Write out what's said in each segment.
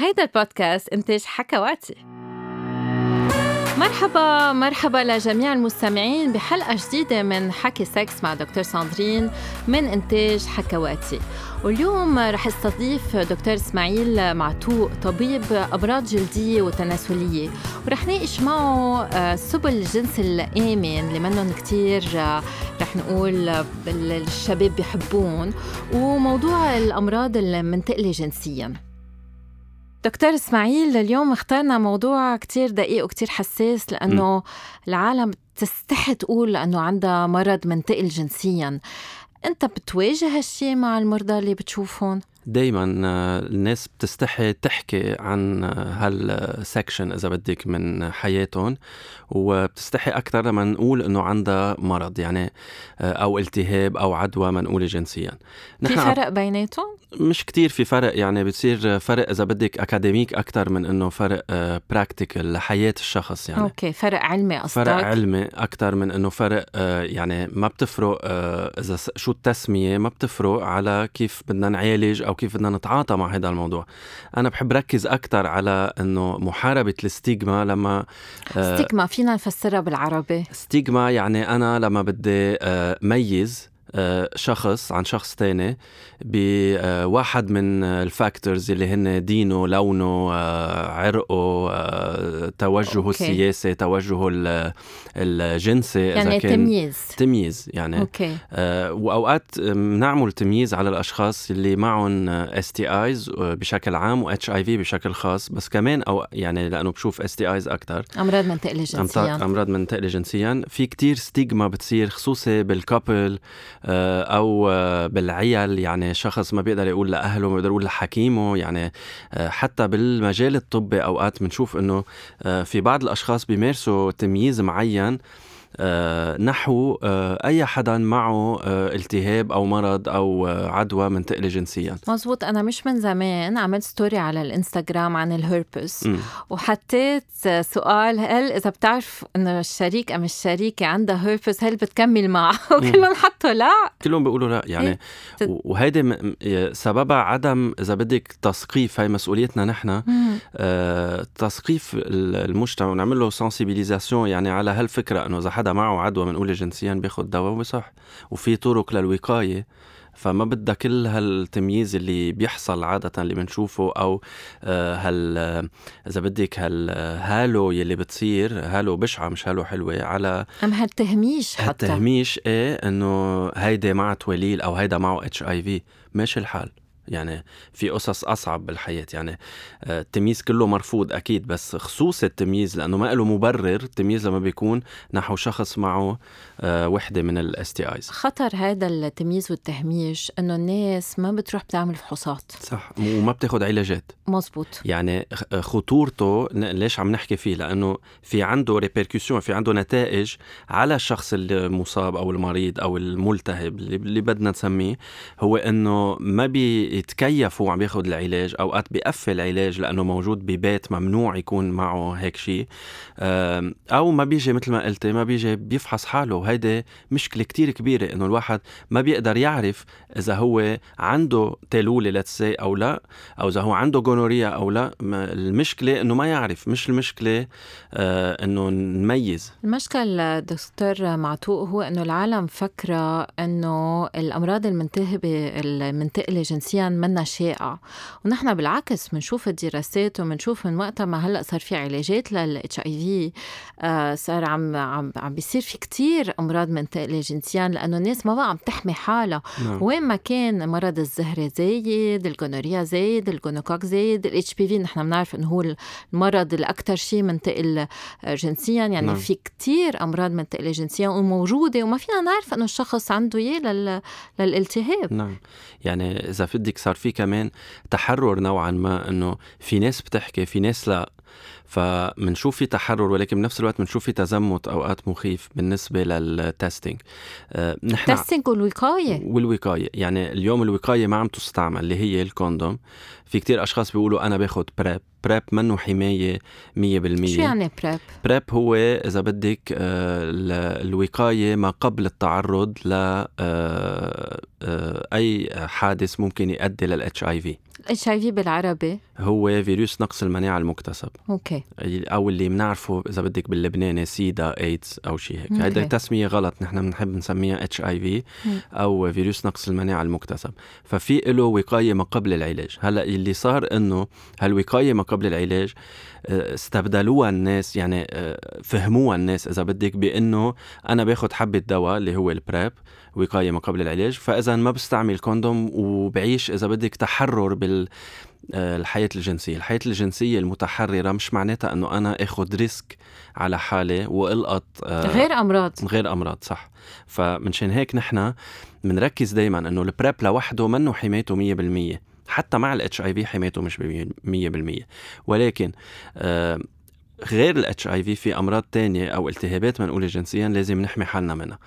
هيدا البودكاست إنتاج حكواتي. مرحبا مرحبا لجميع المستمعين بحلقة جديدة من حكي سكس مع دكتور ساندرين من إنتاج حكواتي. واليوم رح استضيف دكتور إسماعيل معتوق طبيب امراض جلدية وتناسلية. ورح ناقش معه آه، سبل الجنس الآمن اللي منهم كثير آه، رح نقول الشباب بيحبون وموضوع الأمراض المنتقلة جنسيا. دكتور إسماعيل اليوم اخترنا موضوع كتير دقيق وكتير حساس لأنه م. العالم تستحي تقول انه عندها مرض منتقل جنسيا أنت بتواجه هالشي مع المرضى اللي بتشوفهم دايما آه، الناس بتستحي تحكي عن آه، هالسكشن إذا بدك من حياتهم وبتستحي أكثر لما نقول إنه عندها مرض يعني آه، أو التهاب أو عدوى منقولة جنسيا. في فرق بيناتهم؟ مش كتير في فرق يعني بتصير فرق إذا بدك academic أكثر من إنه فرق practical لحياة الشخص يعني. okay فرق علمي قصدك؟ فرق علمي أكثر من إنه فرق يعني ما بتفرق إذا شو التسمية ما بتفرق على كيف بدنا نعالج أو كيف بدنا نتعاطى مع هذا الموضوع. أنا بحب ركز أكثر على إنه محاربة ال stigma لما stigma فينا نفسرها بالعربي. stigma يعني أنا لما بدي آه، ميز آه، شخص عن شخص تاني بواحد من ال factors اللي هن دينه لونه آه، عرقه آه، توجهه okay. السياسي توجهه الجنسي يعني إذا كان تمييز. تمييز يعني. okay. وأوقات بنعمل تمييز على الأشخاص اللي معهم STIs بشكل عام و HIV بشكل خاص بس كمان أو يعني لأنه بشوف STIs أكثر أمراض منتقله جنسيا. أمراض منتقله جنسيا. في كتير stigma بتصير خصوصي بال couple آه، أو آه، بالعيال يعني شخص ما بيقدر يقول لأهله ما بيقدر يقول لحكيمه يعني آه، حتى بالمجال الطبي أوقات بنشوف إنه في بعض الأشخاص بيمارسوا تمييز معين آه، نحو آه، أي حدا معه آه، التهاب أو مرض أو عدوى منتقلة جنسيا. مزبوط أنا مش من زمان عملت story على الإنستغرام عن الهربس وحطيت سؤال هل إذا بتعرف إنه الشريك أم الشريكة عندها هربس هل بتكمل معه؟ وكلهم حطوا لا. كلهم بيقولوا لا يعني إيه؟ وهيدي سببها عدم إذا بدك تثقيف هاي مسؤوليتنا نحن. آه تثقيف المجتمع ونعمل له سنسيبيليزاسيون يعني على هالفكرة إنه إذا حدا معه عدوى منقولة جنسيا بياخد دواء وبصح وفي طرق للوقاية. فما بدها كل هالتمييز اللي بيحصل عادة اللي بنشوفه أو آه، هال إذا بدك هال halo يلي بتصير halo بشعة مش halo حلوة على أم هالتهميش حتى. هالتهميش إيه إنه هيدي معها توليل أو هيدا معه HIV ماشي الحال. يعني في قصص أصعب بالحياة. يعني آه، التمييز كله مرفوض أكيد بس خصوص التمييز لأنه ما له مبرر التمييز لما بيكون نحو شخص معه آه، وحدة من ال STIs خطر هذا التمييز والتهميش إنه الناس ما بتروح بتعمل فحوصات. صح وما بتاخذ علاجات. مزبوط يعني خطورته ليش عم نحكي فيه؟ لأنه في عنده répercussion في عنده نتائج على الشخص المصاب أو المريض أو الملتهب اللي بدنا نسميه هو إنه ما بي يتكيف وهو عم ياخذ العلاج أوقات بيقفل العلاج لأنه موجود ببيت ممنوع يكون معه هيك شيء. أو ما بيجي مثل ما قلتي ما بيجي بيفحص حاله. وهيدي مشكلة كتير كبيرة إنه الواحد ما بيقدر يعرف إذا هو عنده تيلوله لتسي أو لا. أو إذا هو عنده جونوريا أو لا. المشكلة إنه ما يعرف. مش المشكلة آه، إنه نميز. المشكلة دكتور معتوق هو إنه العالم فكرة إنه الأمراض المنتهبة المنتقلة جنسيا منا شائعة ونحن بالعكس بنشوف الدراسات وبنشوف من وقتها ما هلأ صار في علاجات للاتش اي في صار عم عم عم بيصير في كتير أمراض منتقله جنسيا لأنه الناس ما بقى عم تحمي حالها. نعم. وين ما كان مرض الزهرة زايد ال gonorrhea زايد ال gonocoque زايد ال HPV نحن بنعرف إنه هو المرض الاكثر شيء منتقل جنسيا يعني نعم. في كتير أمراض منتقله جنسيا وموجودة وما فينا نعرف إنه الشخص عنده إياه لل... للالتهاب. نعم. يعني إذا بدك صار في كمان تحرر نوعا ما إنه في ناس بتحكي في ناس لا. فمنشوف في تحرر ولكن بنفس الوقت بنشوف في تزمت أوقات مخيف بالنسبة لل testing آه، نحن ال testing والوقاية. والوقاية. يعني اليوم الوقاية ما عم تستعمل اللي هي ال condom. في كتير أشخاص بيقولوا أنا باخذ PrEP، PrEP منه حماية 100% شو يعني PrEP؟ PrEP هو إذا بدك آه، الوقاية ما قبل التعرض ل آه، أي حادث ممكن يؤدي لل HIV HIV بالعربي. هو فيروس نقص المناعة المكتسب. okay. أو اللي بنعرفه إذا بدك باللبناني سيدا إيدز أو شيء هيك. هيدا تسميه غلط نحن بنحب نسميها HIV أو فيروس نقص المناعة المكتسب. ففي له وقاية ما قبل العلاج. هلأ اللي صار إنه هالوقاية ما قبل العلاج آه، استبدلوها الناس يعني آه، فهموها الناس إذا بدك بأنه أنا باخذ حبة دواء اللي هو ال PrEP وقاية ما قبل العلاج. فإذا ما بستعمل condom وبعيش إذا بدك تحرر بال آه، الحياة الجنسية. الحياة الجنسية المتحررة مش معناتها أنه أنا أخذ risk على حالي وألقط غير أمراض. غير أمراض صح. فمنشان هيك نحن بنركز دايما أنه ال PrEP لوحده منه حمايته مية بالمية. حتى مع ال HIV حمايته مش 100% ولكن آه غير ال HIV في أمراض تانية أو التهابات منقولة جنسيا لازم نحمي حالنا منها.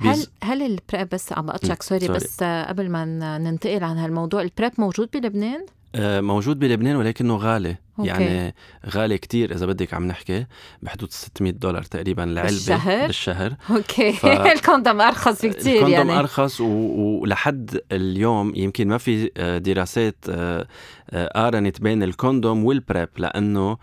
هل هل ال PrEP بس عم sorry, sorry بس قبل ما ننتقل عن هالموضوع ال PrEP موجود بلبنان؟ آه موجود بلبنان ولكنه غالي. okay. يعني غالي كتير إذا بدك عم نحكي بحدود 600 دولار تقريبا العلبه بالشهر؟ بالشهر. okay. ف... ال condom أرخص بكثير يعني. ال condom أرخص و... ولحد اليوم يمكن ما في آه، دراسات آه، آه، قارنت بين ال condom وال PrEP لأنه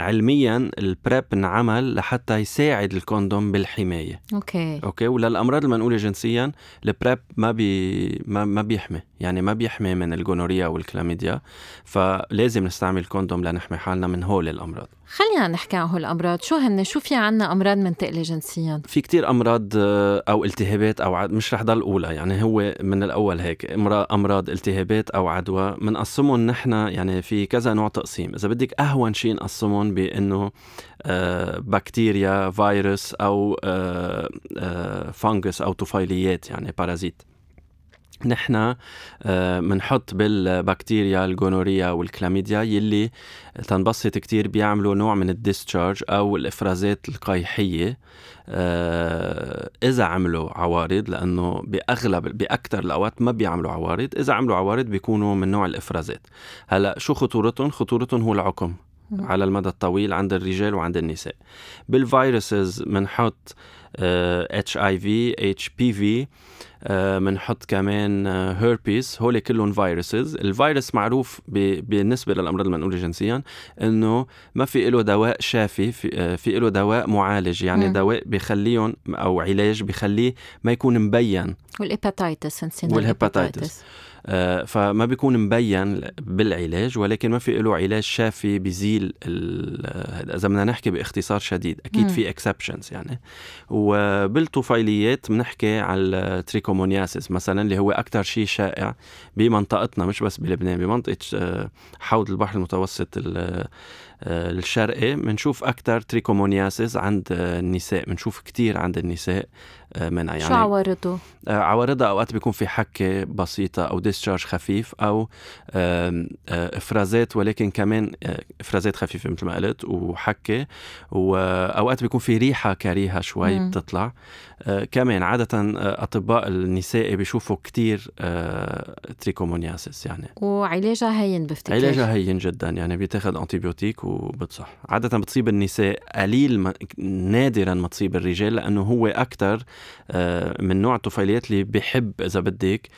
علميا ال PrEP انعمل لحتى يساعد ال condom بالحماية. okay. okay؟ وللأمراض المنقولة جنسيا ال PrEP ما بي ما, ما بيحمي. يعني ما بيحمي من ال gonorrhea والكلاميديا. فلازم نستعمل ال condom لنحمي حالنا من هول الأمراض. خلينا نحكي عن هول الأمراض. شو هن؟ شو في عنا أمراض منتقله جنسيا؟ في كتير أمراض آه، أو التهابات أو مش رح ضل أولى يعني هو من الأول هيك. أمراض التهابات أو عدوى بنقسمهم نحن يعني في كذا نوع تقسيم. إذا بدك أهون شيء نقسمهم بأنه آه، بكتيريا فيروس أو fungus آه، أو طفيليات يعني parasite نحن بنحط آه، بالبكتيريا ال gonorrhea والكلاميديا يلي تنبسط كتير بيعملوا نوع من ال discharge أو الإفرازات القيحيه آه، إذا عملوا عوارض لأنه بأغلب باكثر الأوقات ما بيعملوا عوارض إذا عملوا عوارض بيكونوا من نوع الإفرازات. هلا شو خطورتهم؟ خطورتهم هو العقم على المدى الطويل عند الرجال وعند النساء. بال viruses بنحط HIV HPV بنحط كمان هيربيس هول كلهم viruses الفيروس معروف بالنسبة للأمراض المنقولة جنسيا إنه ما في له دواء شافي في, آه، في له دواء معالج. يعني م. دواء بيخليهم أو علاج بيخليه ما يكون مبين. وال hepatitis وال hepatitis آه، فما بيكون مبين بالعلاج ولكن ما في له علاج شافي بيزيل إذا بدنا نحكي باختصار شديد أكيد في exceptions يعني. وبالطفيليات بنحكي على ال trichomoniasis مثلا اللي هو أكثر شيء شائع بمنطقتنا مش بس بلبنان بمنطقة آه، حوض البحر المتوسط آه، الشرقي بنشوف أكثر trichomoniasis عند النساء. بنشوف كثير عند النساء آه، منها يعني شو عوارضه؟ آه، عوارضها أوقات بيكون في حكة بسيطة أو discharge خفيف أو إفرازات ولكن كمان إفرازات خفيفة مثل ما قلت وحكة. وأوقات بيكون في ريحة كريهة شوي مم. بتطلع. كمان عادة أطباء النساء بيشوفوا كثير trichomoniasis يعني. وعلاجها هين بفتكر علاجها هين جدا. يعني بيتاخذ antibiotic وبتصح عادة بتصيب النساء قليل ما نادرا ما تصيب الرجال لأنه هو أكثر آه، من نوع الطفيليات اللي بحب إذا بدك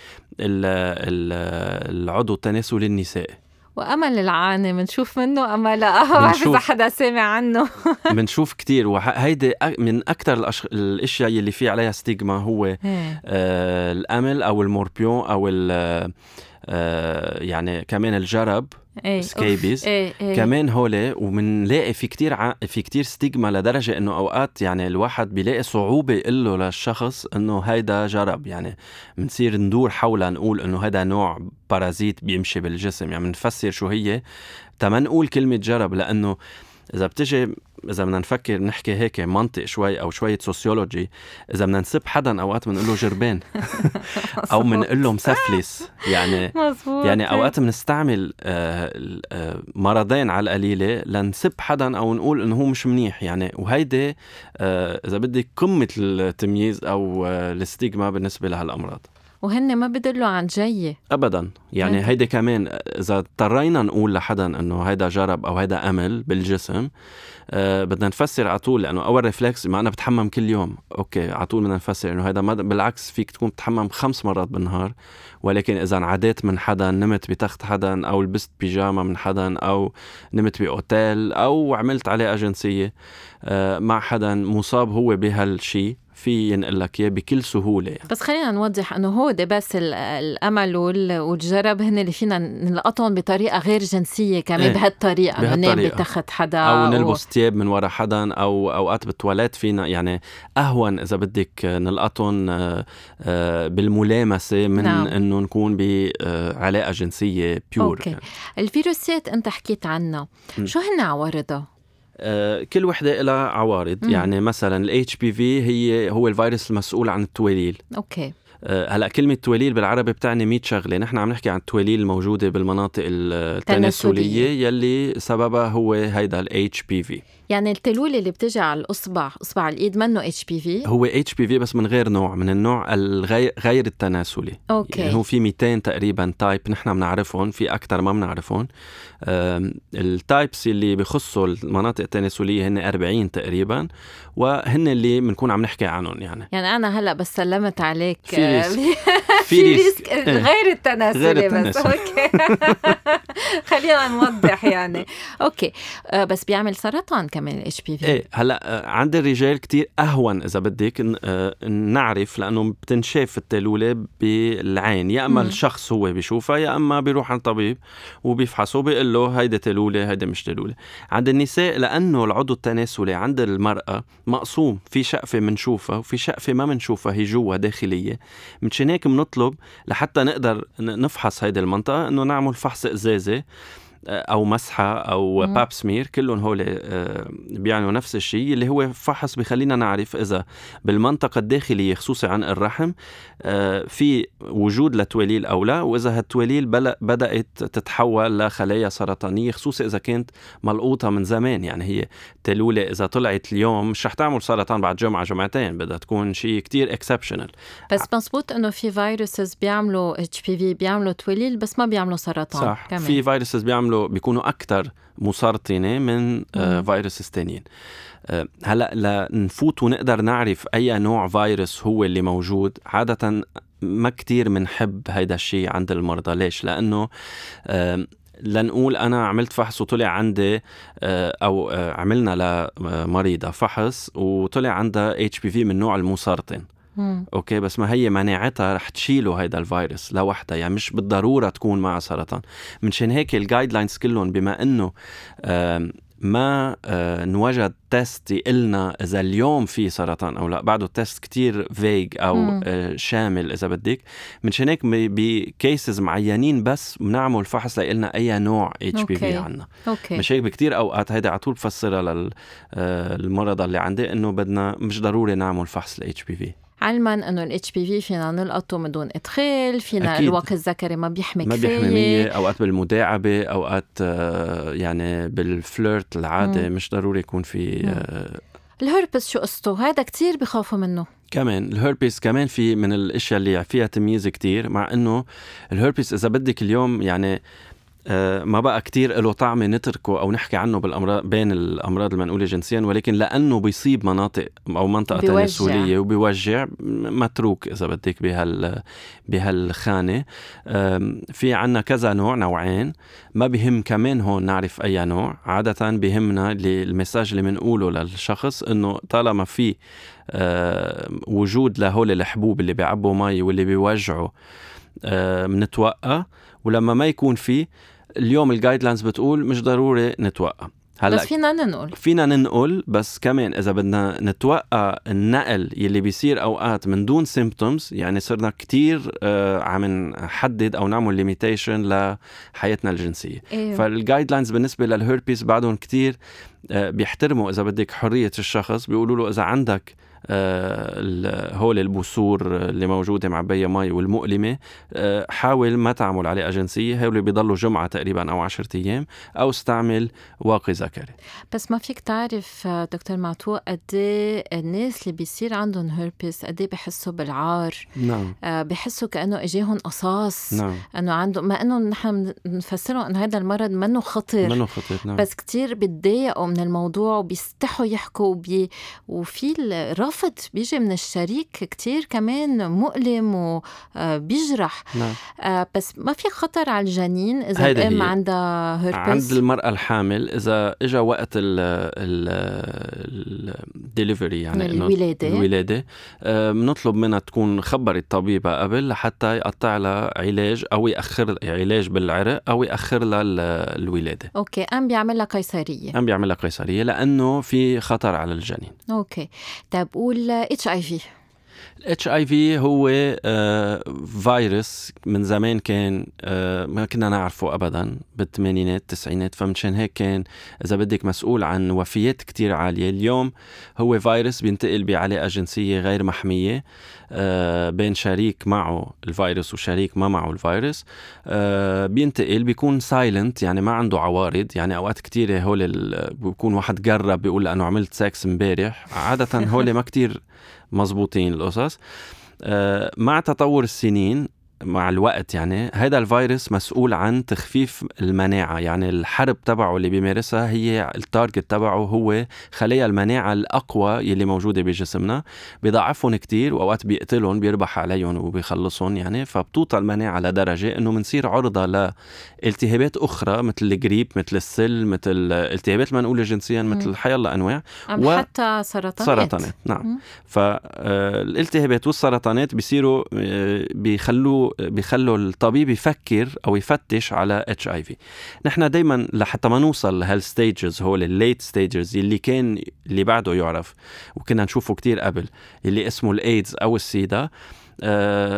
العضو التناسلي النسائي وقمل العانة بنشوف منه قمل لا؟ ما بعرف إذا حدا سامع عنه. بنشوف كثير وهيدي من أكثر الأش... الأشياء اللي في عليها stigma هو إيه. آه القمل أو ال morpion أو آه يعني كمان الجرب. إيه scabies إيه إيه. كمان هولي وبنلاقي في كتير ع... في كتير stigma لدرجة إنه أوقات يعني الواحد بيلاقي صعوبة يقول له للشخص إنه هيدا جرب. يعني بنصير ندور حولها نقول إنه هذا نوع parasite بيمشي بالجسم. يعني بنفسر شو هي. تما نقول كلمة جرب لأنه إذا بتجي إذا بدنا نفكر نحكي هيك منطق شوي أو شوية sociology إذا بدنا نسب حدا أوقات بنقول له جربان أو بنقول له مسفلس. يعني مزبوط. يعني أوقات بنستعمل آه، آه، مرضين على القليلة لنسب حدا أو نقول إنه هو مش منيح. يعني وهيدي آه، إذا بدك قمة التمييز أو ال stigma بالنسبة لهالأمراض. وهن ما بدلوا عن جاية ابدا. يعني هيك. هيدي كمان إذا اضطرينا نقول لحدا إنه هيدا جرب أو هيدا قمل بالجسم آه بدنا نفسر على طول لأنه أول reflex ما أنا بتحمم كل يوم. okay على طول بدنا نفسر إنه هيدا ما بالعكس فيك تكون بتحمم خمس مرات بالنهار ولكن إذا انعديت من حدا نمت بتخت حدا أو لبست بيجاما من حدا أو نمت بأوتيل أو عملت علاقه جنسيه آه مع حدا مصاب هو بهالشيء في ينقل لك إياه بكل سهولة يعني. بس خلينا نوضح إنه هو ده بس ال- القمل وال- والجرب هن اللي فينا نلقطهم بطريقة غير جنسية كمان إيه، بهالطريقة انه نام بهالطريقة. بتخت حدا أو نلبس ثياب من ورا حدا أو أوقات بالتواليت فينا يعني أهون إذا بدك نلقطهم آه، آه، بالملامسة من نعم. إنه نكون بعلاقه جنسية pure okay. يعني. الفيروسات إنت حكيت عنها. شو هن عوارضها آه، كل وحدة لها عوارض. مم. يعني مثلا ال HPV هي هو الفيروس المسؤول عن التوليل أوكي. آه، هلأ كلمة تواليل بالعربي بتعني 100 شغلة، نحن عم نحكي عن التواليل الموجودة بالمناطق التناسلية يلي سببها هو هيدا ال HPV يعني التلول اللي بتجي على الإصبع إصبع الإيد منه HPV هو HPV بس من غير نوع من النوع الغير غير التناسلي. أوكي. يعني هو في 200 تقريبا type نحن بنعرفهم في أكثر ما بنعرفهم. ال types اللي بخصوا المناطق التناسلية هن 40 تقريبا وهن اللي بنكون عم نحكي عنهم يعني. يعني أنا هلأ بس سلمت عليك في آه، risk. في risk. إيه. غير التناسلي غير بس. التناسلي. أوكي. خلينا نوضح يعني. أوكي. آه، بس بيعمل سرطان كمان ال HPV إيه هلأ آه، عند الرجال كتير أهون إذا بدك آه، نعرف لأنه بتنشاف التلولة بالعين يا أما. الشخص هو بيشوفها يا أما بيروح عند طبيب وبيفحصه بيقول له هيدي تلولة هيدي مش تلولة. عند النساء لأنه العضو التناسلي عند المرأة مقسوم في شقفة بنشوفها وفي شقفة ما بنشوفها هي جوا داخلية. مشان هيك بنطلب لحتى نقدر نفحص هيدي المنطقة إنه نعمل فحص إزازة أو مسحة أو. باب سمير كلهم هول آه، بيعنوا نفس الشيء اللي هو فحص بخلينا نعرف إذا بالمنطقة الداخلية خصوصي عن الرحم آه، في وجود لتوليل أو لا وإذا هالتوليل بدأت تتحول لخلايا سرطانية خصوصي إذا كانت ملقوطة من زمان. يعني هي تلوله إذا طلعت اليوم مش رح تعمل سرطان بعد جمعة جمعتين بدها تكون شيء كتير exceptional بس مزبوط إنه في viruses بيعملوا HPV بيعملوا توليل بس ما بيعملوا سرطان صح. كمان. في viruses بيعملوا بيكونوا أكثر مسرطنة من آه، مم. viruses تانيين. آه، هلأ لنفوت ونقدر نعرف أي نوع فيروس هو اللي موجود عادة ما كتير بنحب هيدا الشيء عند المرضى. ليش؟ لأنه آم، لنقول أنا عملت فحص وطلع عندي آه، أو آه، عملنا لمريضة فحص وطلع عندها HPV من نوع المسرطن. مم. أوكي بس ما هي مناعتها رح تشيله هيدا الفيروس لوحدها يعني مش بالضرورة تكون معها سرطان منشان هيك ال guidelines كلهم بما إنه ما آه، انوجد test يقلنا إذا اليوم في سرطان أو لا بعده test كتير vague أو مم. آه، شامل إذا بدك منشان هيك ب cases معينين بس بنعمل فحص ليقلنا أي نوع HPV أوكي. عنا أوكي مش هيك بكتير أوقات هيدا على طول بفسرها للمرضى اللي عندي إنه بدنا مش ضروري نعمل فحص لاتش بي في علما إنه ال HPV فينا نلقطه من دون إدخال فينا أكيد. الواقي الذكري ما بيحمي ما. بيحمي مية أوقات بالمداعبة أوقات آه، يعني بال flirt العادي مم. مش ضروري يكون في. آه، الهربس شو قصته هذا كتير بخافوا منه كمان الهربيس كمان في من الأشياء اللي فيها تمييز كتير مع إنه الهربيس إذا بدك اليوم يعني ما بقى كتير له طعمة نتركه أو نحكي عنه بالأمراض بين الأمراض المنقولة جنسيا ولكن لأنه بيصيب مناطق أو منطقة بيوجع. تناسلية وبيوجع متروك إذا بدك بهال بهالخانة. آم، في عنا كذا نوع نوعين. ما بهم كمان هون نعرف أي نوع. عادة بهمنا المساج اللي بنقوله للشخص إنه طالما في آه، وجود لهول الحبوب اللي بيعبوا مي واللي بيوجعوا آه، منتوقع ولما ما يكون في اليوم ال guidelines بتقول مش ضروري نتوقع. هلأ بس فينا ننقل. فينا ننقل بس كمان إذا بدنا نتوقع النقل يلي بيصير أوقات من دون symptoms يعني صرنا كتير آه عم نحدد أو نعمل limitation لحياتنا الجنسية. إيه. فال guidelines بالنسبة للهيربيس بعدهم كتير آه بيحترموا إذا بدك حرية الشخص بيقولوا له إذا عندك هول البثور اللي موجودة معبيه مي والمؤلمة. آه، حاول ما تعمل عليه اجنسيه هول بيضلوا جمعة تقريبا أو 10 أيام أو استعمل واقي ذكري بس ما فيك تعرف دكتور معتوق قد إيه الناس اللي بيصير عندهم هيربس قد إيه بحسوا بالعار؟ نعم. آه بحسوا كأنه إجاهم قصاص. نعم. إنه عنده ما إنه نحن بنفسره انه هذا المرض منه خطر منه خطر نعم. بس كتير بيتضايقوا من الموضوع وبيستحوا يحكوا وبي وفي الرفض الرفض بيجي من الشريك كتير كمان مؤلم وبيجرح نعم. آه، بس ما في خطر على الجنين إذا الام عندها هيربس عند المرأة الحامل إذا اجى وقت الدليفري يعني الولادة. الولادة آه، بنطلب منها تكون خبرت طبيبها قبل لحتى يقطع لها علاج أو يأخر علاج بالعرق أو يأخر لها الولادة. أوكي ام بيعمل لها قيصرية. ام بيعمل لها قيصرية لأنه في خطر على الجنين. أوكي. طيب والاتش اي في الاتش اي في هو آه فيروس من زمان كان آه ما كنا نعرفه ابدا بالثمانينات التسعينات فمشان هيك كان إذا بدك مسؤول عن وفيات كتير عالية. اليوم هو فيروس بينتقل بعلاقة جنسية غير محمية آه بين شريك معه الفيروس وشريك ما معه الفيروس. بينتقل بيكون silent يعني ما عنده عوارض. يعني أوقات كتير هول بيكون واحد جرب بيقول لأنه عملت سكس امبارح. عادة هول ما كتير مزبوطين القصص. مع تطور السنين مع الوقت يعني هذا الفيروس مسؤول عن تخفيف المناعة. يعني الحرب تبعه اللي بيمارسها هي ال target تبعه هو خلايا المناعة الأقوى يلي موجودة بجسمنا. بيضعفهم كتير وأوقات بيقتلهم بيربح عليهم وبيخلصهم يعني. فبتوطى المناعة لدرجة إنه بنصير عرضة لالتهابات أخرى مثل الجريب مثل السل مثل التهابات المنقولة جنسيا مثل حيالله أنواع. و... حتى سرطانات. سرطانات نعم. فالالتهابات والسرطانات بيصيروا آه، بيخلوه بيخلوا الطبيب يفكر أو يفتش على HIV نحن دائما لحتى ما نوصل لهال stages هول ال late stages اللي كان اللي بعده يعرف وكنا نشوفه كتير قبل اللي اسمه الايدز أو السيدا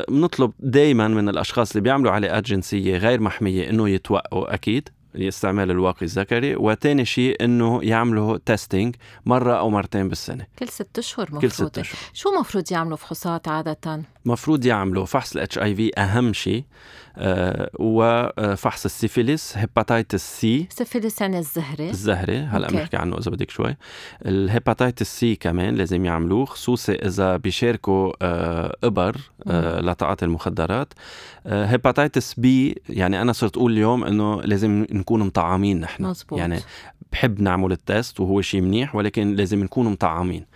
بنطلب آه دائما من الأشخاص اللي بيعملوا علاقات جنسيه غير محمية إنه يتوقوا أكيد استعمال الواقي الذكري. وثاني شيء إنه يعملوا testing مرة أو مرتين بالسنة. كل ست أشهر مفروض كل ست أشهر. شو مفروض يعملوا فحوصات عادة؟ مفروض يعملوا فحص ال HIV أهم شيء آه وفحص السيفيليس هيباتيتس سي سيفيليس يعني الزهرة الزهرة هلأ بنحكي عنه إذا بدك شوي. ال hepatitis C كمان لازم يعملوه خصوصي إذا بيشاركوا آه إبر آه لتعاطي المخدرات. آه hepatitis B يعني أنا صرت أقول اليوم إنه لازم نكون مطعمين نحن. مزبوط. يعني بحب نعمل ال test وهو شيء منيح ولكن لازم نكون مطعمين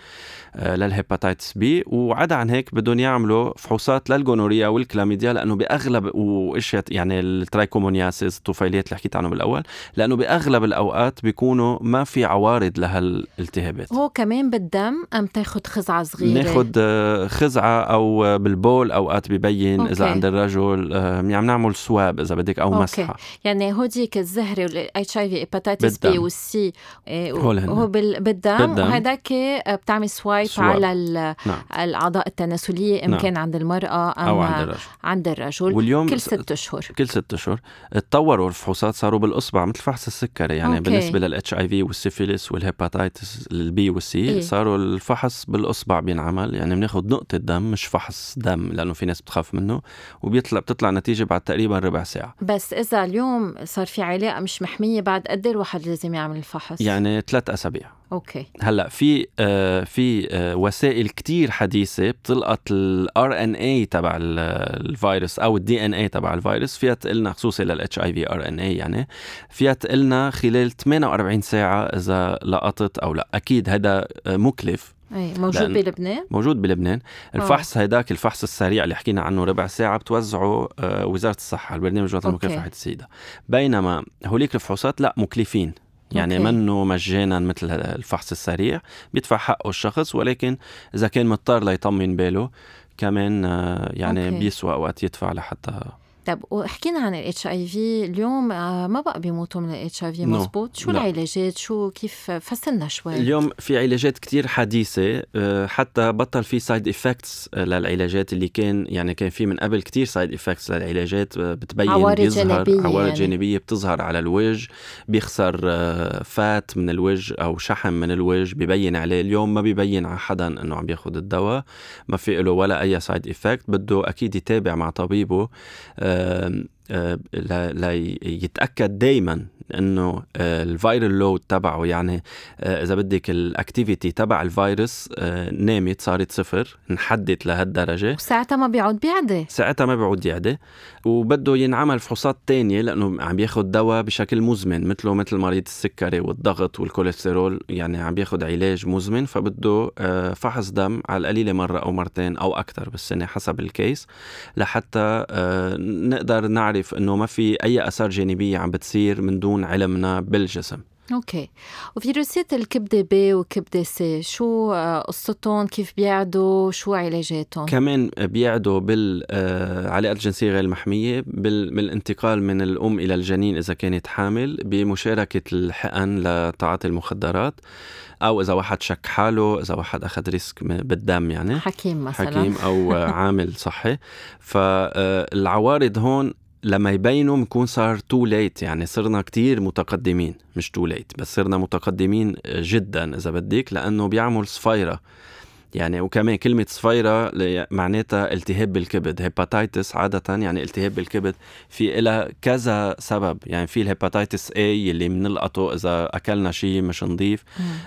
آه، لل hepatitis B وعدا عن هيك بدهم يعملوا فحوصات لل gonorrhea وال chlamydia لأنه بأغلب وإشياء يعني ال trichomoniasis الطفيليات اللي حكيت عنه بالأول لأنه بأغلب الأوقات بيكونوا ما في عوارض لهالالتهابات هو كمان بالدم أم تاخذ خزعة صغيرة ناخذ آه، خزعة أو بالبول أوقات ببين okay. اذا عند الرجل يعني عم نعمل swab إذا بدك أو okay. مسحة يعني هوديك الزهري وال HIV hepatitis B وال C هو بالدم وهداك بتعمل swab swab على نعم. الأعضاء التناسلية إن نعم. كان عند المرأة أم أو عند الرجل, عند الرجل. واليوم كل ست أشهر. كل ست أشهر. تطوروا الفحوصات صاروا بالأصبع مثل فحص السكري. يعني okay. بالنسبة لل HIV وال syphilis وال hepatitis ال B وال C إيه؟ صاروا الفحص بالأصبع بينعمل. يعني بناخذ نقطة دم مش فحص دم لأنه في ناس بتخاف منه وبيطلع بتطلع نتيجة بعد تقريبا ربع ساعة. بس إذا اليوم صار في علاقة مش محمية بعد قد إيه الواحد لازم يعمل الفحص؟ يعني ثلاث أسابيع. okay. هلأ في آه في آه وسائل كتير حديثة بتلقط ال RNA تبع الفيروس أو ال DNA تبع الفيروس. فيها تقلنا خصوصي لل HIV RNA يعني. فيها تقلنا خلال 48 ساعة إذا لقطت أو لأ. أكيد هذا مكلف. اي موجود بلبنان؟ موجود بلبنان. الفحص أوه. هيداك الفحص السريع اللي حكينا عنه ربع ساعة بتوزعه آه، وزارة الصحة البرنامج الوطني لمكافحة السيدا بينما هوليك الفحوصات لأ مكلفين. يعني okay. منه مجانا مثل الفحص السريع بيدفع حقه الشخص ولكن إذا كان مضطر ليطمن باله كمان آه، يعني okay. بيسوى وقت يدفع لحتى طب وحكينا عن ال HIV. اليوم آه، ما بقى بيموتوا من الإتش آي في؟ مزبوط شو لا. العلاجات؟ شو كيف فسرنا شوي؟ اليوم في علاجات كتير حديثة آه، حتى بطل في side effects للعلاجات اللي كان يعني كان في من قبل كتير side effects للعلاجات آه، بتبين عوارض جانبية عوارض يعني. جانبية بتظهر على الوجه بيخسر fat من الوجه أو شحم من الوجه ببين عليه. اليوم ما بيبين على حدا إنه عم ياخذ الدواء ما في له ولا أي side effect بده أكيد يتابع مع طبيبه ليتاكد دائما انه آه، ال viral load تبعه يعني آه، إذا بدك ال activity تبع الفيروس آه، نامت صارت صفر انحدت لهالدرجة. وساعتها ما بيعود بيعدي ساعتها ما بيعود يعدي وبده ينعمل فحوصات تانية لأنه عم ياخذ دواء بشكل مزمن مثله مثل مريض السكري والضغط والكوليسترول يعني عم ياخذ علاج مزمن فبده فحص دم على القليلة مرة أو مرتين أو أكثر بالسنة حسب ال case لحتى نقدر نعرف إنه ما في أي أثار جانبية عم بتصير من دون علمنا بالجسم. okay. وفيروسات الكبد B وكبد C شو آه، قصتهم؟ كيف بيعدوا؟ شو علاجاتهم؟ كمان بيعدوا بالعلاقات الجنسية غير المحمية بالانتقال من الأم إلى الجنين إذا كانت حامل بمشاركة الحقن لتعاطي المخدرات أو إذا واحد شك حاله إذا واحد أخذ risk بالدم يعني. حكيم مثلا. حكيم أو عامل صحي. فالعوارض هون لما يبينوا بنكون صار too late يعني صرنا كتير متقدمين. مش too late بس صرنا متقدمين جدا إذا بدك لأنه بيعمل صفيره يعني وكمان كلمة صفيرة معناتها التهاب بالكبد hepatitis عادة يعني التهاب بالكبد في إلها كذا سبب. يعني في ال hepatitis A اللي بنلقطه إذا أكلنا شيء مش نظيف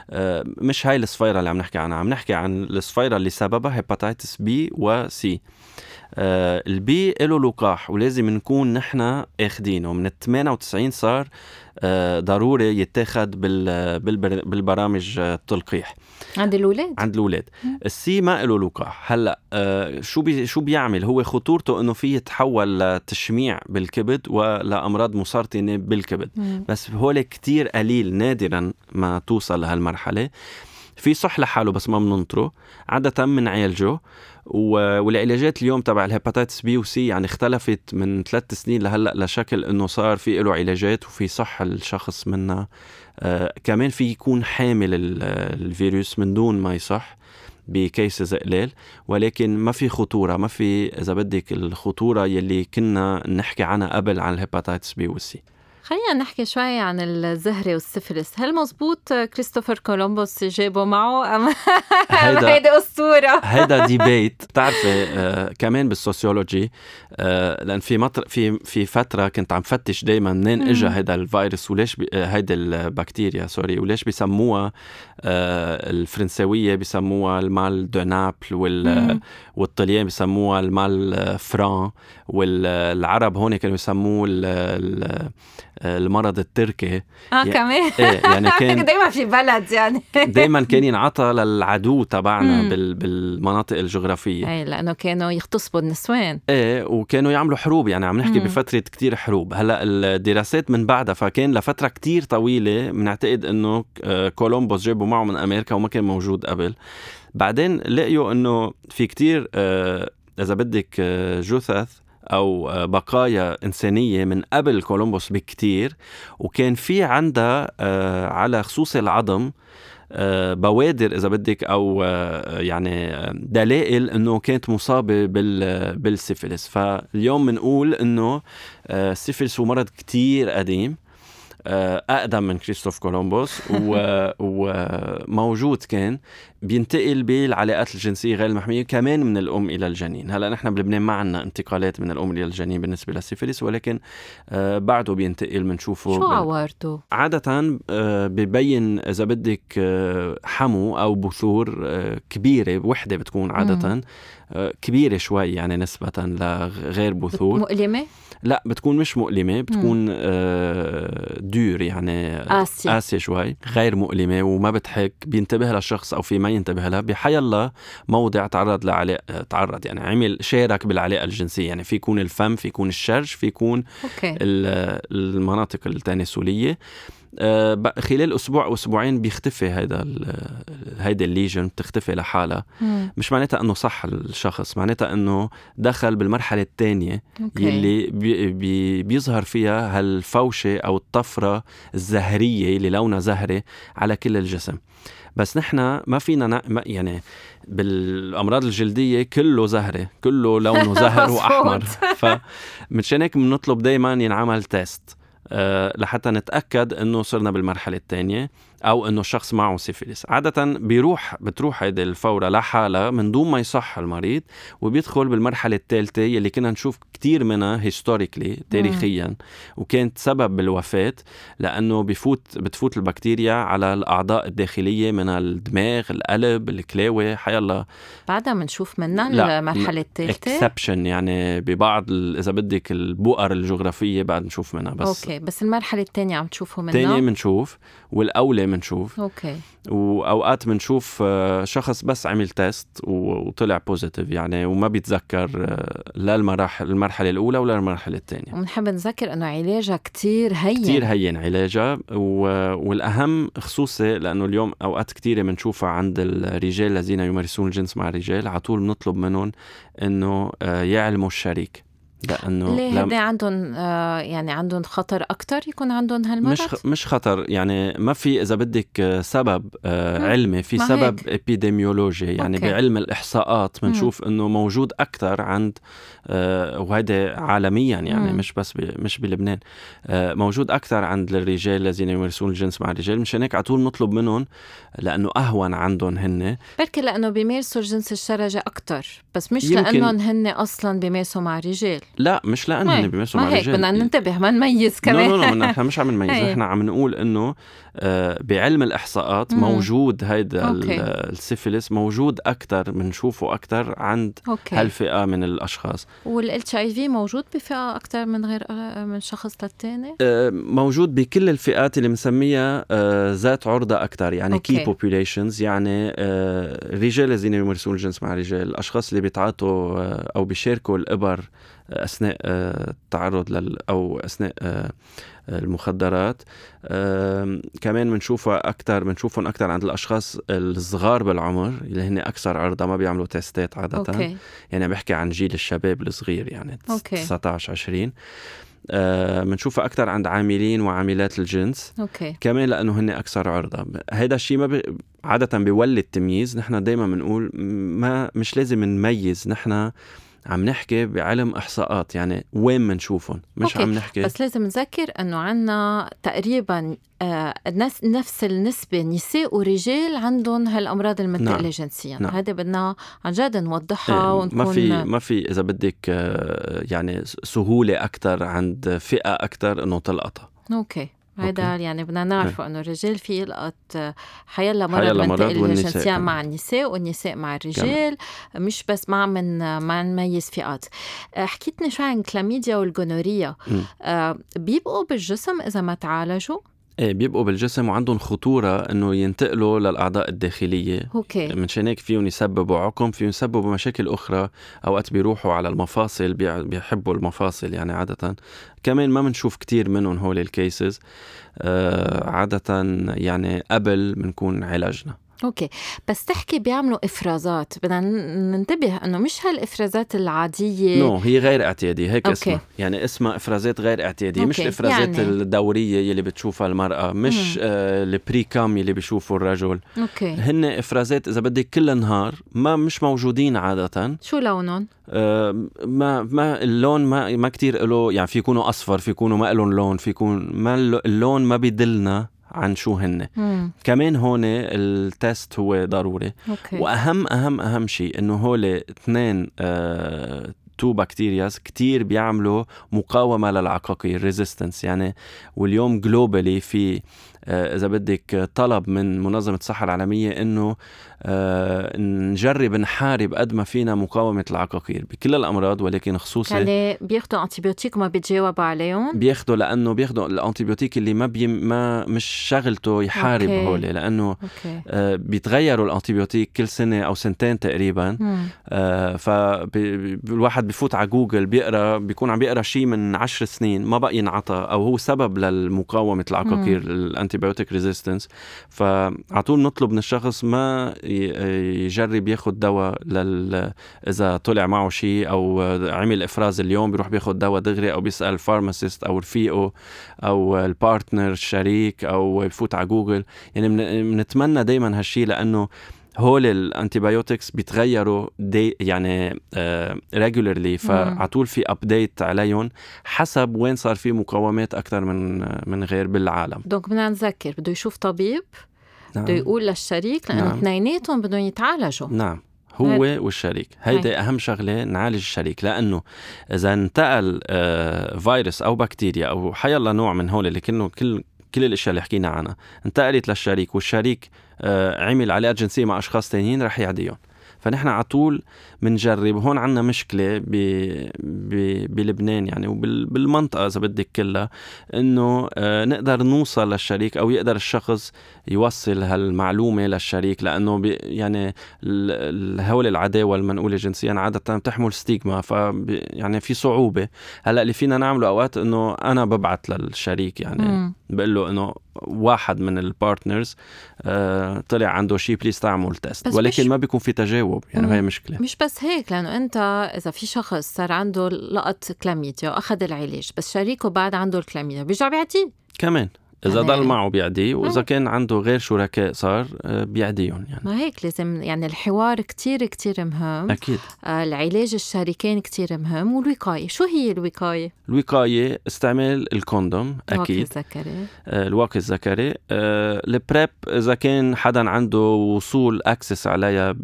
آه مش هاي الصفيرة اللي عم نحكي عنها. عم نحكي عن الصفيرة اللي سببها hepatitis B و C. آه ال B له لقاح ولازم نكون نحن آخدينه. من ال 98 صار آه ضروري يتاخد بالبرامج التلقيح. عند الاولاد عند الاولاد ال C ما له لقاح. هلأ آه شو بي شو بيعمل؟ هو خطورته إنه في يتحول لتشميع بالكبد ولأمراض مسرطنه بالكبد. مم. بس هول كتير قليل نادرا ما توصل لهالمرحلة. في صح لحاله بس ما بننطره. عادة بنعالجه والعلاجات اليوم تبع ال hepatitis B و C يعني اختلفت من ثلاث سنين لهلأ لشكل إنه صار في له علاجات وفي صح الشخص منها. آه كمان في يكون حامل الفيروس من دون ما يصح ب cases قليل ولكن ما في خطورة ما في إذا بدك الخطورة يلي كنا نحكي عنها قبل عن ال hepatitis B وال C خلينا نحكي شوي عن الزهرة والسفلس. هل مزبوط كريستوفر كولومبوس جابه معه أم هيدا هيدا أسطورة؟ هيدا debate بتعرفي آه كمان بال sociology آه لأن في مطر في في فترة كنت عم فتش دايما منين إجا هيدا الفيروس وليش آه، هيدا البكتيريا sorry وليش بيسموها آه الفرنساوية بيسموها ال mal de Naples وال والطليان بيسموها ال mal français والعرب هون كانوا يسموه المرض التركي. آه كمان. إيه يعني كان دايما في بلد يعني. دايما كان ينعطى للعدو تبعنا بال بالمناطق الجغرافية. إيه لأنه كانوا يغتصبوا النسوان. إيه وكانوا يعملوا حروب يعني عم نحكي مم. بفترة كتير حروب. هلأ الدراسات من بعدها فكان لفترة كتير طويلة بنعتقد إنه آه، كولومبوس جابوا معه من أمريكا وما كان موجود قبل. بعدين لقيوا إنه في كتير آه، إذا بدك آه، جثث أو بقايا إنسانية من قبل كولومبوس بكتير وكان في عندها آه، على خصوص العظم آه، بوادر إذا بدك أو آه، يعني دلائل إنه كانت مصابة بالسيفلس فاليوم بنقول إنه السيفلس هو مرض كتير قديم. آه، أقدم من كريستوف كولومبوس وموجود كان بينتقل بالعلاقات الجنسية غير المحمية كمان من الأم إلى الجنين. هلا نحن بلبنان ما عندنا انتقالات من الأم إلى الجنين بالنسبة للسيفيليس ولكن آه، بعده بينتقل بنشوفه شو عوارته عادة آه، ببين إذا بدك حمو أو بثور كبيرة وحدة بتكون عادة. كبيرة شوي يعني نسبة لغير بثور. مؤلمة؟ لا بتكون مش مؤلمة بتكون آه دور يعني قاسية قاسية شوي غير مؤلمة وما بتحك بينتبه للشخص أو في ما ينتبه لها. بحي الله موضع تعرض لعلاقة تعرض يعني عمل شارك بالعلاقة الجنسية. يعني في يكون الفم في يكون الشرج في يكون. المناطق التناسلية. آه خلال أسبوع أو أسبوعين بيختفي هيدا هيدي ال lesion بتختفي لحالها. مش معناتها إنه صح الشخص معناتها إنه دخل بالمرحلة الثانية يلي بي بي بيظهر فيها هالفورة أو الطفرة الزهرية اللي لونها زهري على كل الجسم. بس نحن ما فينا يعني بالأمراض الجلدية كله زهري كله لونه زهري وأحمر. فمنشان هيك بنطلب دائما ينعمل test أه لحتى نتأكد إنه صرنا بالمرحلة الثانية أو إنه الشخص معه سيفيليس. عادة بيروح بتروح هيدي الفورة لحالها من دون ما يصح المريض وبيدخل بالمرحلة الثالثه يلي كنا نشوف كثير منها historically تاريخيا وكانت سبب بالوفاه لأنه بفوت بتفوت البكتيريا على الأعضاء الداخلية من الدماغ القلب الكلاوي. حيالله بعدها بنشوف منها المرحلة الثالثه exception يعني ببعض إذا بدك البؤر الجغرافية بعد نشوف منها بس. okay بس المرحلة الثانية عم تشوفوا منها؟ الثانية بنشوف والأولى بنشوف okay. وأوقات بنشوف آه، شخص بس عمل test وطلع positive يعني وما بيتذكر آه، لا المراحل المرحلة الأولى ولا المرحلة الثانية. وبنحب نذكر إنه علاجها كتير هين. كتير هين علاجها والأهم خصوصي لأنه اليوم أوقات كثيره بنشوفها عند الرجال الذين يمارسون الجنس مع الرجال على طول بنطلب منهم إنه آه، يعلموا الشريك. لأنه ليه هدي عندهم آه يعني عندهم خطر أكثر يكون عندهم هالمرض؟ مش مش خطر يعني ما في إذا بدك آه، سبب آه علمي في سبب إبيديميولوجي يعني okay. بعلم الإحصاءات بنشوف إنه موجود أكثر عند آه وهذا عالميا يعني مم. مش بس مش بلبنان آه موجود أكثر عند الرجال الذين يمارسون الجنس مع الرجال. مشان هيك على طول نطلب منهم لأنه أهون عندهم هن. بركي لأنه بيمارسوا الجنس الشرجي أكثر بس مش لأنهم هن أصلا بيمارسوا مع رجال لا مش لأنه بيمارسوا مع ما هيك بدنا ننتبه ما نميز كمان. no no نحن مش عم نميز. نحن عم نقول إنه آه، بعلم الإحصاءات موجود هيدا السيفيلس موجود أكثر بنشوفه أكثر عند okay. هالفئة من الأشخاص. وال HIV موجود بفئة أكثر من غير آه، من شخص للثاني آه، موجود بكل الفئات اللي بنسميها ذات عرضة أكثر يعني key populations يعني الرجال الذين يمارسون الجنس مع الرجال الأشخاص اللي بيتعاطوا أو بيشاركوا الإبر أثناء التعرض لل أو أثناء المخدرات. كمان بنشوفها أكثر بنشوفهم أكثر عند الأشخاص الصغار بالعمر اللي هن أكثر عرضه ما بيعملوا تستات عادة. okay. يعني بحكي عن جيل الشباب الصغير يعني okay. 19 20 بنشوفها آه أكثر عند عاملين وعاملات الجنس. okay. كمان لأنه هن أكثر عرضه هذا الشيء ما بي... عادة بيولد تمييز نحن دائما بنقول ما مش لازم نميز. نحن عم نحكي بعلم إحصاءات يعني وين بنشوفهم مش okay. عم نحكي بس لازم نذكر إنه عنا تقريبا آه نفس النسبة نساء ورجال عندهم هالأمراض المنتقله نعم. جنسيا نعم. هذا بدنا عن جد نوضحها إيه ونكون ما في ما في إذا بدك آه يعني سهولة أكثر عند فئة أكثر إنه تلقطها okay هذا يعني بدنا نعرفه إنه الرجال في يلقط حيالله مرض منتقل الجنسية مع النساء والنساء مع الرجال كمان. مش بس ما من ما نميز فئات حكيتني شوي عن الكلاميديا وال gonorrhea. آه بيبقوا بالجسم إذا ما تعالجوا؟ إيه بيبقوا بالجسم وعندهم خطورة إنه ينتقلوا للأعضاء الداخلية. okay. من هيك فيهم يسببوا عقم فيهم يسببوا مشاكل أخرى. أوقات بيروحوا على المفاصل بيحبوا المفاصل يعني عادة. كمان ما بنشوف كتير منهم هول ال cases آه عادة يعني قبل بنكون عالجنا okay. بس تحكي بيعملوا إفرازات بدنا ننتبه إنه مش هالإفرازات العادية. no no, هي غير اعتيادية هيك okay. اسمها. يعني اسمها إفرازات غير اعتيادية okay. مش الافرازات يعني. الدورية يلي بتشوفها المرأة مش آه ال pre-cum يلي بيشوفه الرجل. okay. هن إفرازات إذا بدك كل النهار ما مش موجودين عادة. شو لونهم؟ آه ما ما اللون ما ما كثير له يعني في يكونوا أصفر في يكونوا ما لهم لون في يكون ما اللون ما بيدلنا. عن شو هن مم. كمان هون ال test هو ضروري okay. وأهم أهم أهم شيء إنه هول اثنين آه two bacterias كتير بيعملوا مقاومة للعقاقير resistance يعني واليوم globally في إذا بدك طلب من منظمة الصحة العالمية إنه آه، نجرب نحارب قد ما فينا مقاومة العقاقير بكل الأمراض ولكن خصوصا يعني بياخذوا antibiotic وما بيتجاوبوا عليهم؟ بياخذوا لأنه بياخذوا ال antibiotic اللي ما بي ما مش شغلته يحارب okay. هول لأنه okay. آه، بيتغيروا ال antibiotic كل سنة أو سنتين تقريبا. آه، فالواحد بيفوت على جوجل بيقرأ بيكون عم بيقرأ شيء من عشر سنين ما بقى ينعطى أو هو سبب للمقاومة العقاقير ال antibiotic resistance فعلى طول نطلب من الشخص ما يجرب ياخذ دواء لل إذا طلع معه شيء أو عمل إفراز اليوم بيروح بياخذ دواء دغري أو بيسأل ال pharmacist أو رفيقه أو ال partner الشريك أو بفوت على جوجل. يعني من- بنتمنى دائما هالشيء لأنه هول ال antibiotics بيتغيروا دي يعني regularly فعلى طول في update عليهم حسب وين صار في مقاومات أكثر من من غير بالعالم. دونك بدنا نذكر بده يشوف طبيب نعم. بده يقول للشريك لأنه نعم. اثنيناتهم بدهم يتعالجوا. نعم. هو والشريك. هيدي أهم شغلة نعالج الشريك لأنه إذا انتقل آه، فيروس أو بكتيريا أو حيلا نوع من هول اللي كله كل كل الأشياء اللي حكينا عنها. انتقلت للشريك والشريك آه، عمل علاقات جنسيه مع أشخاص تانيين رح يعديهم فنحن على طول بنجرب هون عندنا مشكلة ب... ب... بلبنان يعني وبالمنطقه إذا بدك كلها إنه آه، نقدر نوصل للشريك أو يقدر الشخص يوصل هالمعلومة للشريك لأنه بي... يعني هول العداوة المنقولة جنسيا عادة بتحمل stigma ف يعني في صعوبة. هلأ اللي فينا نعمله أوقات إنه أنا ببعت للشريك يعني. مم. بقول له إنه واحد من ال partners آه طلع عنده شيء please تعمل test ولكن مش- ما بيكون في تجاوب يعني. هي مشكلة. مش بس هيك لأنه أنت إذا في شخص صار عنده لقط كلاميديا واخذ العلاج بس شريكه بعد عنده الكلاميديا بيرجع بيعطيه كمان. إذا يعني- ضل معه بيعديه وإذا مم. كان عنده غير شركاء صار آه، بيعديهم يعني. ما هيك لازم يعني الحوار كتير كتير مهم. أكيد. آه العلاج الشريكين كتير مهم. والوقاية شو هي الوقاية؟ الوقاية استعمال ال condom الواقي أكيد. الذكري. آه، الواقي الذكري. آه، ال PrEP إذا كان حدا عنده وصول access عليها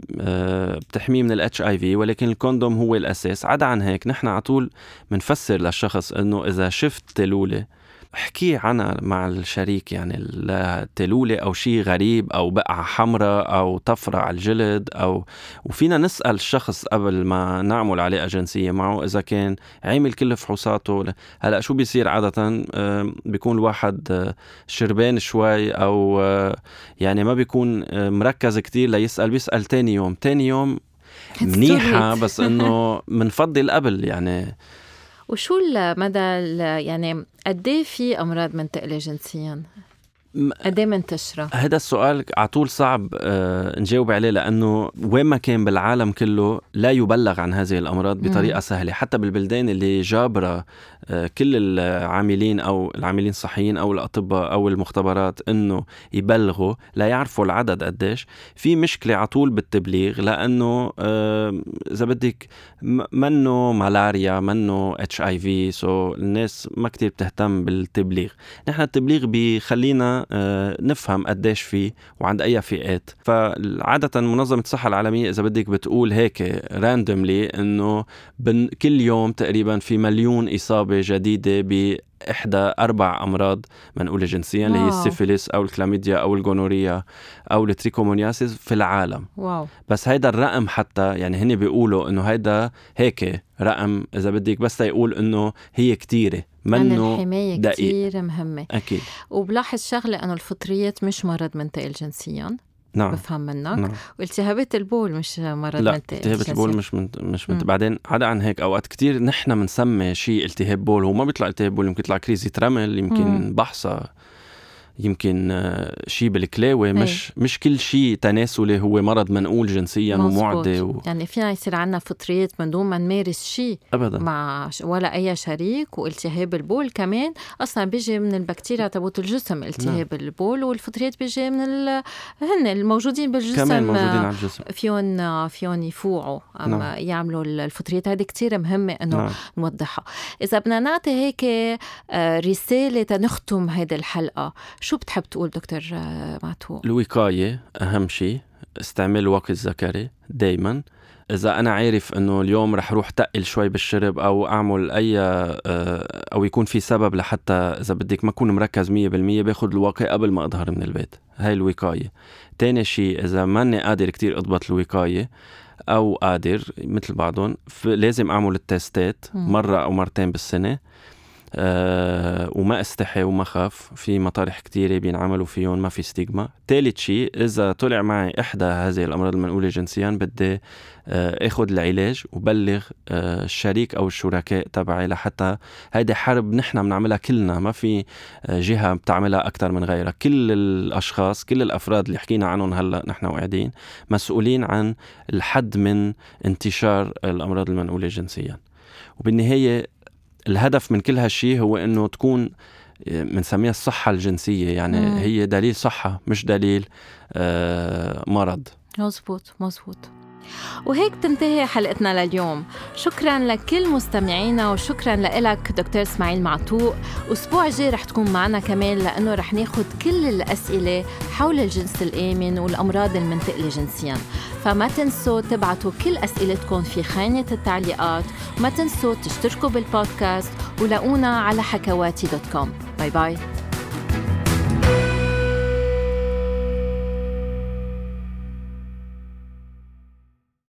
بتحميه من الاتش اي في ولكن الكوندوم هو الأساس. عدا عن هيك نحن على طول بنفسر للشخص إنه إذا شفت تلولة أحكي عنها مع الشريك يعني التلولة أو شيء غريب أو بقعة حمراء أو طفرة على الجلد أو وفينا نسأل الشخص قبل ما نعمل علاقة جنسية معه إذا كان عمل كل فحوصاته. هلأ شو بيصير عادة؟ بيكون الواحد آه، شربان شوي أو آه، يعني ما بيكون آه، مركز كتير ليسأل بيسأل تاني يوم. تاني يوم منيحة. بس إنه منفضل قبل يعني وشو المدى ال- يعني قد إيه في أمراض منتقله جنسيا؟ قد إيه منتشرة؟ هذا السؤال على طول صعب آه، نجاوب عليه لأنه وين ما كان بالعالم كله لا يبلغ عن هذه الأمراض بطريقة مم. سهلة حتى بالبلدان اللي جابرة آه، كل العاملين أو العاملين الصحيين أو الأطباء أو المختبرات إنه يبلغوا لا يعرفوا العدد قديش في مشكلة على طول بالتبليغ لأنه آه، إذا بدك م- منه ملاريا منه HIV so الناس ما كتير بتهتم بالتبليغ نحن التبليغ بيخلينا آه، نفهم قديش في وعند أي فئات. فعادة منظمة الصحة العالمية إذا بدك بتقول هيك randomly بن- كل يوم تقريبا في مليون إصابة جديدة بإحدى أربع أمراض منقولة جنسيا اللي هي. السيفيليس أو الكلاميديا أو ال gonorrhea أو ال trichomoniasis في العالم. wow. بس هيدا الرقم حتى يعني هن بيقولوا إنه هيدا هيك رقم إذا بدك بس يقول إنه هي كتيرة. عن منه الحماية دقيق. كتير مهمة أكيد وبلاحظ شغلة إنه الفطريات مش مرض منتقل جنسيا نعم بفهم منك نعم والتهابات البول مش مرض لا منتقل التهاب جنسياً. البول مش من مش من مم. بعدين عدا عن هيك أوقات كتير نحن بنسمي شيء التهاب بول هو ما بيطلع التهاب بول يمكن يطلع كريزة رمل يمكن مم. بحصة يمكن آه، شيء بالكلاوي مش مش كل شيء تناسلي هو مرض منقول جنسيا. ومعدي و... يعني فينا يصير عنا فطريات من دون ما نمارس شيء ابدا. مع ولا أي شريك والتهاب البول كمان. أصلا بيجي من البكتيريا تبوت الجسم التهاب البول والفطريات بيجي من ال... هن الموجودين بالجسم كمان موجودين آه، على الجسم. فيهم فيهم يفوعوا أما نعم. يعملوا الفطريات. هذه كتير مهمة إنه نعم. نوضحها. إذا بدنا نعطي هيك آه، رسالة تنختم هيدي الحلقة. شو بتحب تقول دكتور آه، معتوق الوقاية أهم شيء استعمال الواقي الذكري دايما. إذا أنا عارف إنه اليوم رح روح تقل شوي بالشرب أو أعمل أي آه، أو يكون في سبب لحتى إذا بدك ما أكون مركز 100% باخذ الواقي قبل ما أظهر من البيت. هاي الوقايه تاني شيء إذا ماني قادر كتير أضبط الوقايه أو قادر مثل بعضهم لازم أعمل التستات مرة أو مرتين بالسنة. أه وما استحي وما خاف. في مطارح كتيرة بينعملوا فيهم ما في ستيغما. ثالث شيء إذا طلع معي إحدى هذه الأمراض المنقولة جنسيا بدي أه آخذ العلاج وبلغ أه الشريك أو الشركاء تبعي لحتى هيدي حرب نحن بنعملها كلنا. ما في آه، جهة بتعملها أكثر من غيرها. كل الأشخاص كل الأفراد اللي حكينا عنهم هلأ نحن وقاعدين مسؤولين عن الحد من انتشار الأمراض المنقولة جنسيا. وبالنهاية الهدف من كل هالشيء هو إنه تكون بنسميها الصحة الجنسية يعني مم. هي دليل صحة مش دليل آه مرض مزبوط مزبوط وهيك تنتهي حلقتنا لليوم. شكرا لكل مستمعينا وشكرا لك دكتور إسماعيل معتوق. أسبوع الجاي رح تكون معنا كمان لأنه رح ناخذ كل الأسئلة حول الجنس الآمن والأمراض المنتقله جنسيا. فما تنسوا تبعتوا كل أسئلتكم في خانة التعليقات. وما تنسوا تشتركوا بالبودكاست ولاقونا على حكواتي dot com. bye bye.